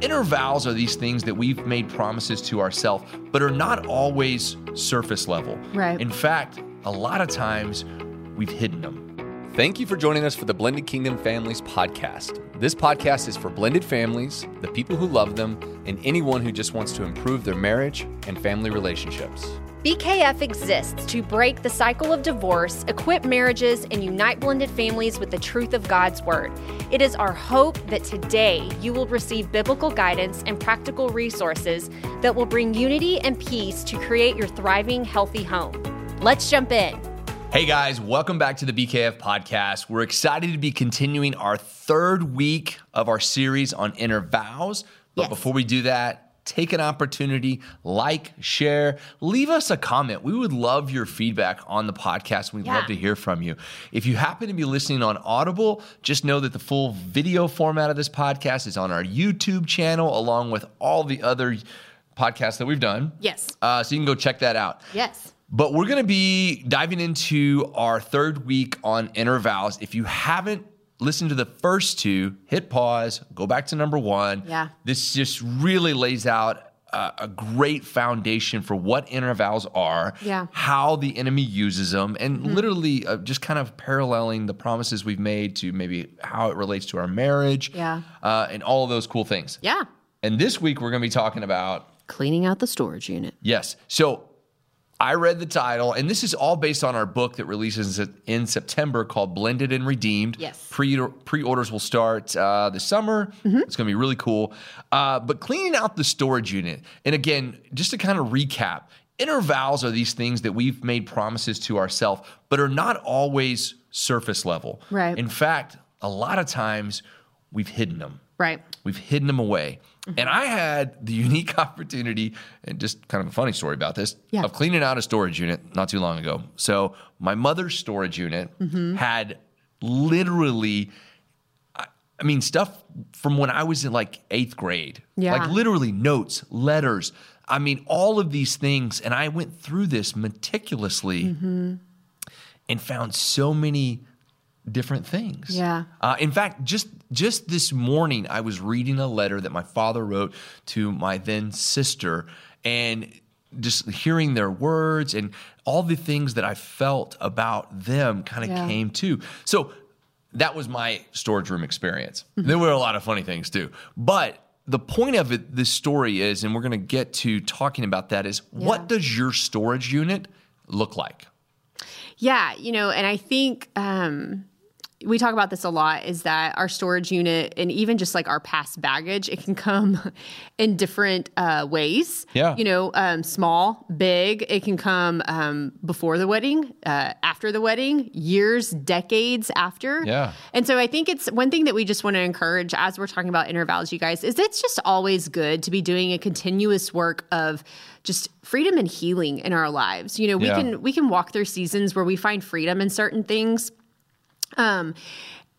Inner vows are these things that we've made promises to ourselves, but are not always surface level. Right. In fact, a lot of times we've hidden them. Thank you for joining us for the Blended Kingdom Families podcast. This podcast is for blended families, the people who love them, and anyone who just wants to improve their marriage and family relationships. BKF exists to break the cycle of divorce, equip marriages, and unite blended families with the truth of God's Word. It is our hope that today you will receive biblical guidance and practical resources that will bring unity and peace to create your thriving, healthy home. Let's jump in. Hey guys, welcome back to the BKF podcast. We're excited to be continuing our third week of our series on inner vows. But Yes. before we do that, take an opportunity, like, share, leave us a comment. We would love your feedback on the podcast. We'd Yeah. love to hear from you. If you happen to be listening on Audible, just know that the full video format of this podcast is on our YouTube channel, along with all the other podcasts that we've done. Yes. Uh, so you can go check that out. Yes. But we're going to be diving into our third week on inner vows. If you haven't listened to the first two, hit pause, go back to number one. Yeah. This just really lays out a, a great foundation for what inner vows are, Yeah. Mm-hmm. how the enemy uses them, and literally uh, just kind of paralleling the promises we've made to maybe how it relates to our marriage Yeah. uh, and all of those cool things. Yeah. And this week, we're going to be talking about Cleaning out the storage unit. Yes. So I read the title, and this is all based on our book that releases in September called Blended and Redeemed. Yes. Pre orders will start uh, this summer. It's going to be really cool. Uh, but cleaning out the storage unit, and again, just to kind of recap, inner vows are these things that we've made promises to ourselves, but are not always surface level. Right. In fact, a lot of times we've hidden them. Right. We've hidden them away. And I had the unique opportunity, and just kind of a funny story about this, Yeah. of cleaning out a storage unit not too long ago. So my mother's storage unit Mm-hmm. had literally, I I mean, stuff from when I was in like eighth grade. Yeah. Like literally notes, letters. I mean, all of these things. And I went through this meticulously Mm-hmm. and found so many different things. Yeah. Uh, in fact, just just this morning, I was reading a letter that my father wrote to my then sister, and just hearing their words and all the things that I felt about them kind of Yeah. came to. So that was my storage room experience. Mm-hmm. There were a lot of funny things too, but. The point of it, this story is, and we're going to get to talking about that, is what does your storage unit look like? Yeah, you know, and I think um, we talk about this a lot is that our storage unit and even just like our past baggage, it can come in different uh, ways. Yeah. You know, um, small, big. It can come um, before the wedding, uh, after the wedding, years, decades after. Yeah. And so I think it's one thing that we just want to encourage as we're talking about inner vows you guys, is it's just always good to be doing a continuous work of just freedom and healing in our lives. You know, we Yeah. can we can walk through seasons where we find freedom in certain things. Um,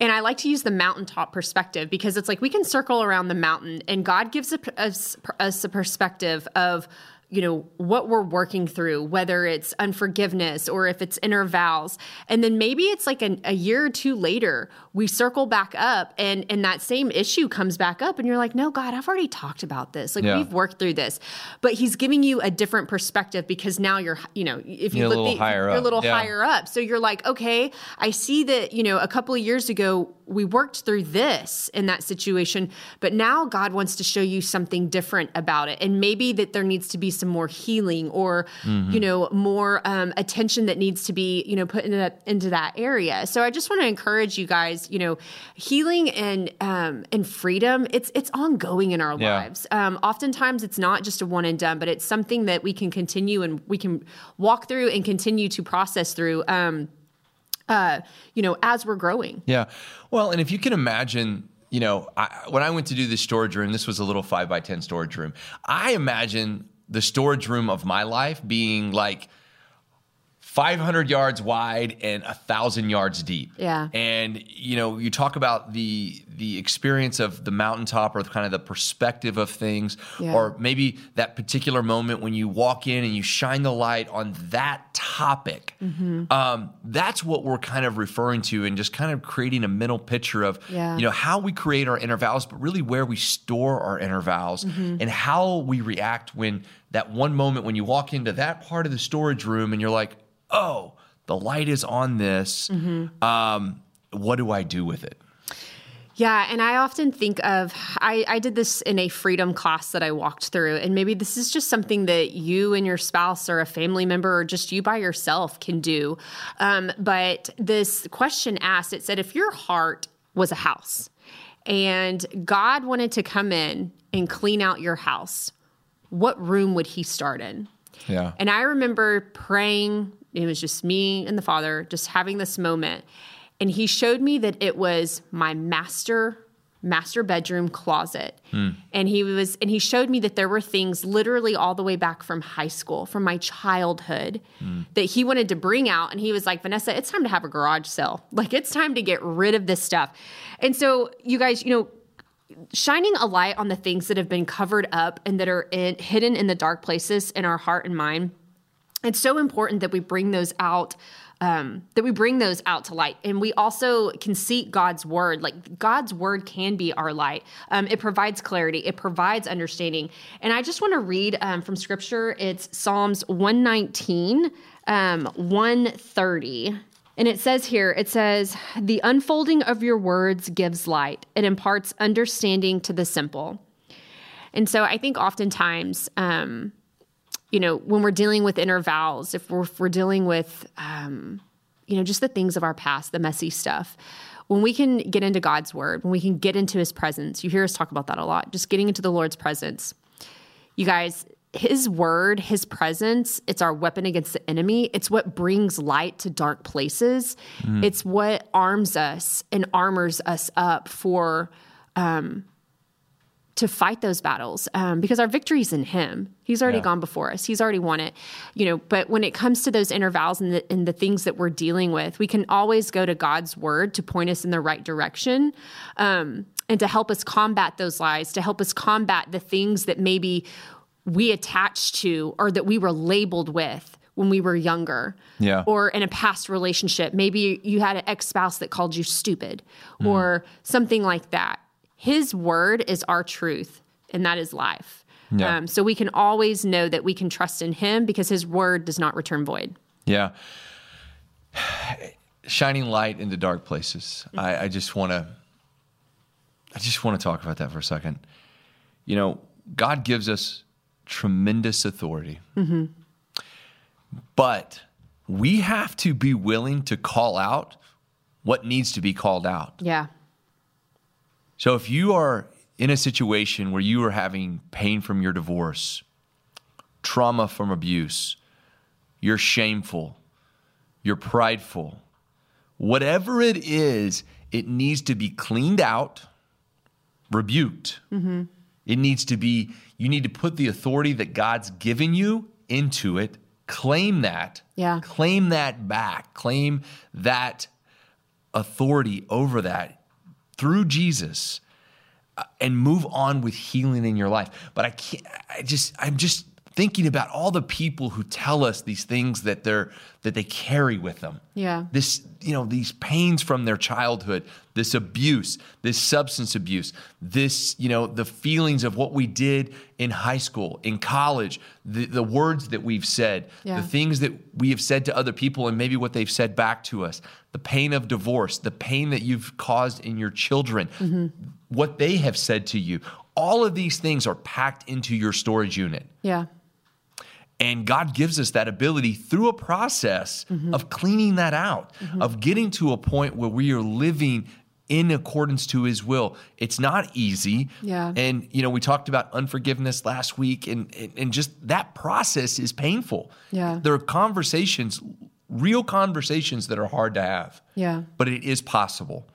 and I like to use the mountaintop perspective because it's like we can circle around the mountain, and God gives us a perspective of you know what we're working through whether it's unforgiveness or if it's inner vows. And then maybe it's like an, a year or two later we circle back up and and that same issue comes back up and you're like no god i've already talked about this like Yeah. we've worked through this but he's giving you a different perspective because now you're you know if you You're a look little the- higher you're a little Yeah. higher up so you're like okay i see that you know a couple of years ago we worked through this in that situation but now god wants to show you something different about it and maybe that there needs to be some more healing or Mm-hmm. you know more um, attention that needs to be you know put into that into that area so i just want to encourage you guys you know healing and um, and freedom it's it's ongoing in our Yeah. lives um, oftentimes it's not just a one and done but it's something that we can continue and we can walk through and continue to process through um, uh, you know as we're growing Yeah. Well, and if you can imagine, you know, I, when I went to do this storage room, this was a little five by 10 storage room. I imagine the storage room of my life being like 500 yards wide and a thousand yards deep. Yeah. And you know, you talk about the the experience of the mountaintop or kind of the perspective of things, Yeah. or maybe that particular moment when you walk in and you shine the light on that topic. Mm-hmm. Um, that's what we're kind of referring to, and just kind of creating a mental picture of Yeah. you know how we create our inner vows, but really where we store our inner vows Mm-hmm. and how we react when that one moment when you walk into that part of the storage room and you're like, oh, the light is on this. Mm-hmm. Um, what do I do with it? Yeah, and I often think of I, I did this in a freedom class that I walked through, and maybe this is just something that you and your spouse or a family member or just you by yourself can do. Um, but this question asked, it said, if your heart was a house and God wanted to come in and clean out your house, what room would He start in? Yeah. And I remember praying, it was just me and the Father, just having this moment. And he showed me that it was my master master bedroom closet. Hmm. And he was and he showed me that there were things literally all the way back from high school, from my childhood hmm. that he wanted to bring out and he was like, "Vanessa, it's time to have a garage sale. Like it's time to get rid of this stuff." And so you guys, you know, shining a light on the things that have been covered up and that are in, hidden in the dark places in our heart and mind it's so important that we bring those out um, that we bring those out to light. And we also can seek god's word. Like god's word can be our light. Um, it provides clarity. It provides understanding. And i just want to read um, from scripture. It's psalms 119 um, 130 and it says here it says the unfolding of your words gives light. It imparts understanding to the simple. And so i think oftentimes um, you know, when we're dealing with inner vows, if we're, if we're dealing with, um, you know, just the things of our past, the messy stuff, when we can get into God's word, when we can get into his presence, you hear us talk about that a lot, just getting into the Lord's presence. You guys, his word, his presence, it's our weapon against the enemy. It's what brings light to dark places. It's what arms us and armors us up for to fight those battles um, because our victory is in him. He's already Yeah. gone before us. He's already won it you know but when it comes to those inner vows and the, and the things that we're dealing with we can always go to god's word to point us in the right direction um, and to help us combat those lies to help us combat the things that maybe we attach to or that we were labeled with when we were younger Yeah. or in a past relationship. Maybe you had an ex-spouse that called you stupid or something like that his word is our truth and that is life Yeah. um, so we can always know that we can trust in him because his word does not return void Yeah. Shining light into dark places. I, I just want to. I just want to talk about that for a second. You know, God gives us tremendous authority, but we have to be willing to call out what needs to be called out. yeah So if you are in a situation where you are having pain from your divorce, trauma from abuse, you're shameful, you're prideful, whatever it is, it needs to be cleaned out, rebuked. Mm-hmm. It needs to be, you need to put the authority that God's given you into it, claim that, Yeah. claim that back, claim that authority over that through Jesus uh, and move on with healing in your life. But I can't, I just, I'm just thinking about all the people who tell us these things that they're, that they carry with them. Yeah. This, you know, these pains from their childhood, this abuse, this substance abuse, this, you know, the feelings of what we did in high school, in college, the, the words that we've said, Yeah. the things that we have said to other people and maybe what they've said back to us, the pain of divorce, the pain that you've caused in your children, mm-hmm. what they have said to you. All of these things are packed into your storage unit. yeah And God gives us that ability through a process mm-hmm. of cleaning that out, mm-hmm. of getting to a point where we are living in accordance to his will. It's not easy. Yeah. And, you know, we talked about unforgiveness last week, and, and, and just that process is painful. Yeah. There are conversations, real conversations that are hard to have. Yeah. But it is possible.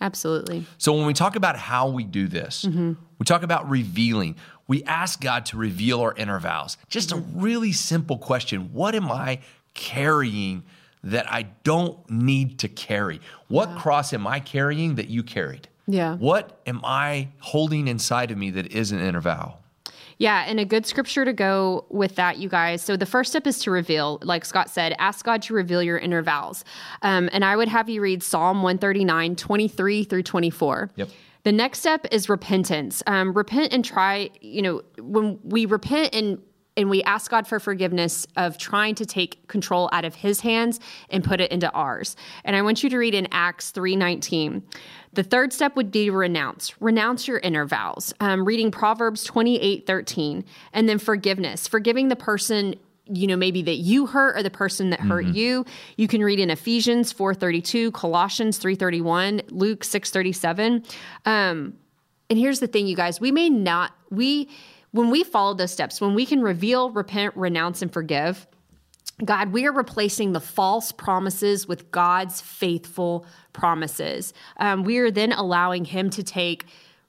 absolutely So when we talk about how we do this, mm-hmm. We talk about revealing. We ask God to reveal our inner vows. Just a really simple question. What am I carrying that I don't need to carry? What cross am I carrying that you carried? Yeah. What am I holding inside of me that isn't inner vow? Yeah, and a good scripture to go with that, you guys. So the first step is to reveal, like Scott said, ask God to reveal your inner vows. Um, and I would have you read Psalm 139, 23 through 24. Yep. The next step is repentance. Um, repent and try, you know, when we repent and and we ask God for forgiveness of trying to take control out of his hands and put it into ours. And I want you to read in Acts 3:19. The third step would be renounce. Renounce your inner vows. Um, reading Proverbs 28:13 and then forgiveness. Forgiving the person you know maybe that you hurt or the person that hurt you. You can read in ephesians 4.32 colossians 3.31 luke 6.37 um, and here's the thing you guys we may not we when we follow those steps when we can reveal repent renounce and forgive God, we are replacing the false promises with God's faithful promises. Um, we are then allowing Him to take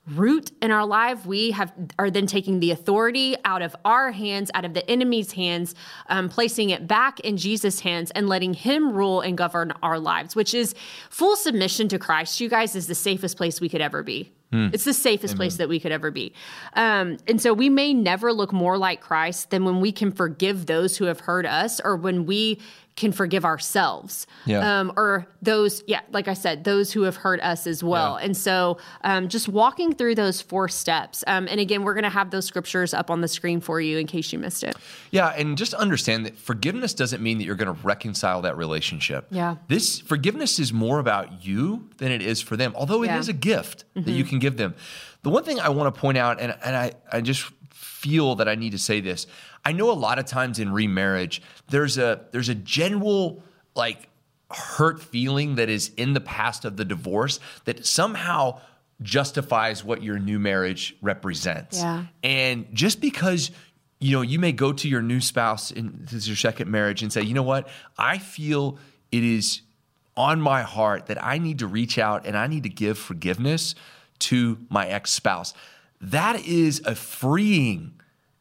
root in our life. We have are then taking the authority out of our hands, out of the enemy's hands, um, placing it back in Jesus' hands, and letting Him rule and govern our lives. Which is full submission to Christ. You guys is the safest place we could ever be. It's the safest place that we could ever be. Um, and so we may never look more like Christ than when we can forgive those who have hurt us or when we can forgive ourselves. Yeah. Um, or those, yeah, like I said, those who have hurt us as well. And so um, just walking through those four steps. Um, and again, we're going to have those scriptures up on the screen for you in case you missed it. Yeah, and just understand that forgiveness doesn't mean that you're going to reconcile that relationship. Yeah. This forgiveness is more about you than it is for them, although it is Yeah. a gift that you can give them. The one thing I want to point out, and, and I, I just feel that I need to say this. I know a lot of times in remarriage, there's a there's a general like hurt feeling that is in the past of the divorce that somehow justifies what your new marriage represents. Yeah. And just because you know you may go to your new spouse in this is your second marriage and say, you know what, I feel it is on my heart that I need to reach out and I need to give forgiveness to my ex spouse. That is a freeing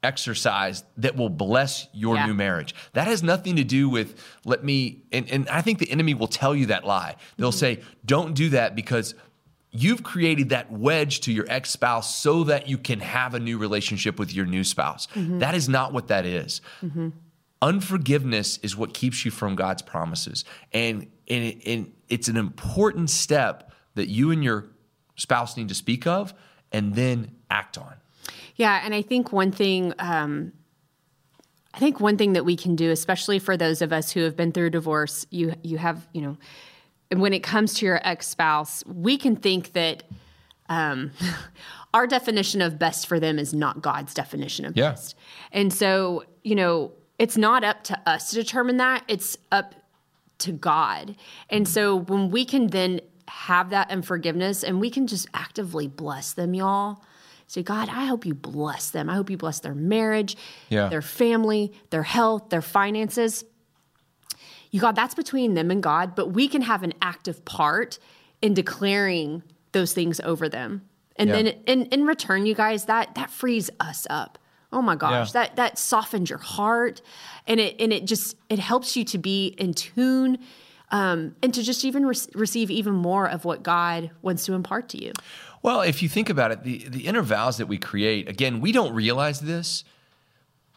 exercise that will bless your Yeah. new marriage. That has nothing to do with let me and, and I think the enemy will tell you that lie. They'll mm-hmm. say, don't do that because you've created that wedge to your ex-spouse so that you can have a new relationship with your new spouse. Mm-hmm. That is not what that is. Mm-hmm. Unforgiveness is what keeps you from God's promises. And, and, it- and it's an important step that you and your spouse need to speak of and then act on. Yeah, and I think one thing, um, I think one thing that we can do, especially for those of us who have been through divorce, you you have you know, when it comes to your ex spouse, we can think that um, our definition of best for them is not God's definition of Yeah. best, and so you know, it's not up to us to determine that; it's up to God. And so when we can then have that and forgiveness and we can just actively bless them, y'all. Say, God, I hope you bless them. I hope you bless their marriage, Yeah. their family, their health, their finances. You God, that's between them and God, but we can have an active part in declaring those things over them. And Yeah. then in, in return, you guys, that that frees us up. Oh my gosh, Yeah. that that softens your heart and it and it just it helps you to be in tune um, and to just even re- receive even more of what God wants to impart to you. Well, if you think about it, the, the inner vows that we create, again, we don't realize this,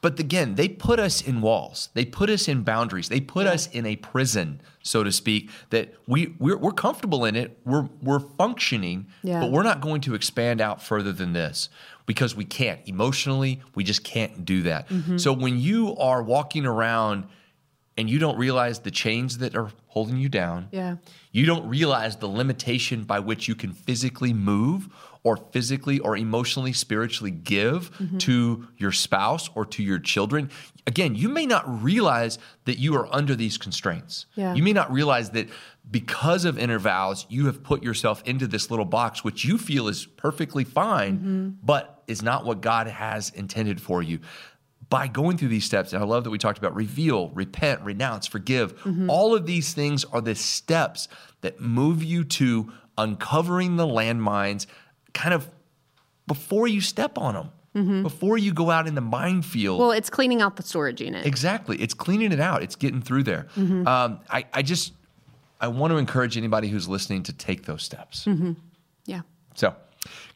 but again, they put us in walls. They put us in boundaries. They put us in a prison, so to speak, that we, we're, we're comfortable in it. We're, we're functioning, Yeah. but we're not going to expand out further than this because we can't. Emotionally, we just can't do that. So when you are walking around and you don't realize the chains that are holding you down, Yeah. you don't realize the limitation by which you can physically move or physically or emotionally, spiritually give Mm-hmm. to your spouse or to your children. Again, you may not realize that you are under these constraints. Yeah. You may not realize that because of inner vows, you have put yourself into this little box, which you feel is perfectly fine, Mm-hmm. but is not what God has intended for you by going through these steps, and I love that we talked about reveal, repent, renounce, forgive. Mm-hmm. All of these things are the steps that move you to uncovering the landmines kind of before you step on them. before you go out in the minefield. Well, it's cleaning out the storage unit. Exactly. It's cleaning it out. It's getting through there. Mm-hmm. Um, I, I just, I want to encourage anybody who's listening to take those steps. Mm-hmm. Yeah. So,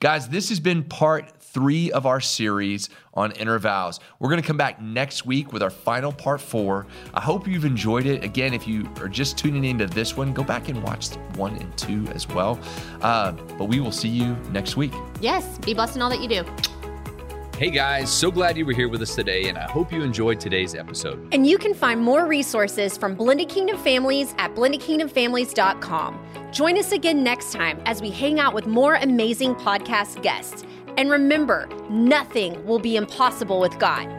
guys, this has been part three of our series on inner vows. We're going to come back next week with our final part four. I hope you've enjoyed it. Again, if you are just tuning into this one, go back and watch one and two as well. Uh, but we will see you next week. Yes. Be blessed in all that you do. Hey guys, so glad you were here with us today, and I hope you enjoyed today's episode. And you can find more resources from Blended Kingdom Families at blendedkingdomfamilies.com. Join us again next time as we hang out with more amazing podcast guests. And remember, nothing will be impossible with God.